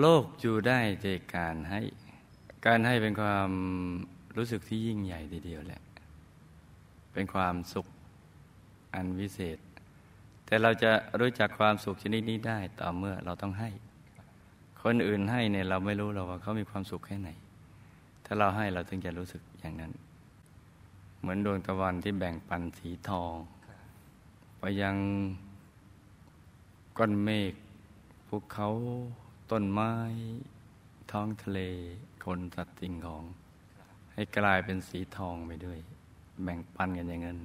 โลกอยู่ได้จากการให้ การให้เป็นความรู้สึกที่ยิ่งใหญ่ทีเดียวแหละ เป็นความสุขอันวิเศษ แต่เราจะรู้จักความสุขชนิดนี้ได้ต่อเมื่อเราต้องให้ คนอื่นให้เนี่ยเราไม่รู้เราว่าเขามีความสุขแค่ไหน ถ้าเราให้เราถึงจะรู้สึกอย่างนั้น เหมือนดวงตะวันที่แบ่งปันสีทองไปยังก้อนเมฆภูเขา ต้นไม้ ท้องทะเล คนสัตว์สิ่งของ ให้กลายเป็นสีทองไปด้วย แบ่งปันกันอย่างนั้น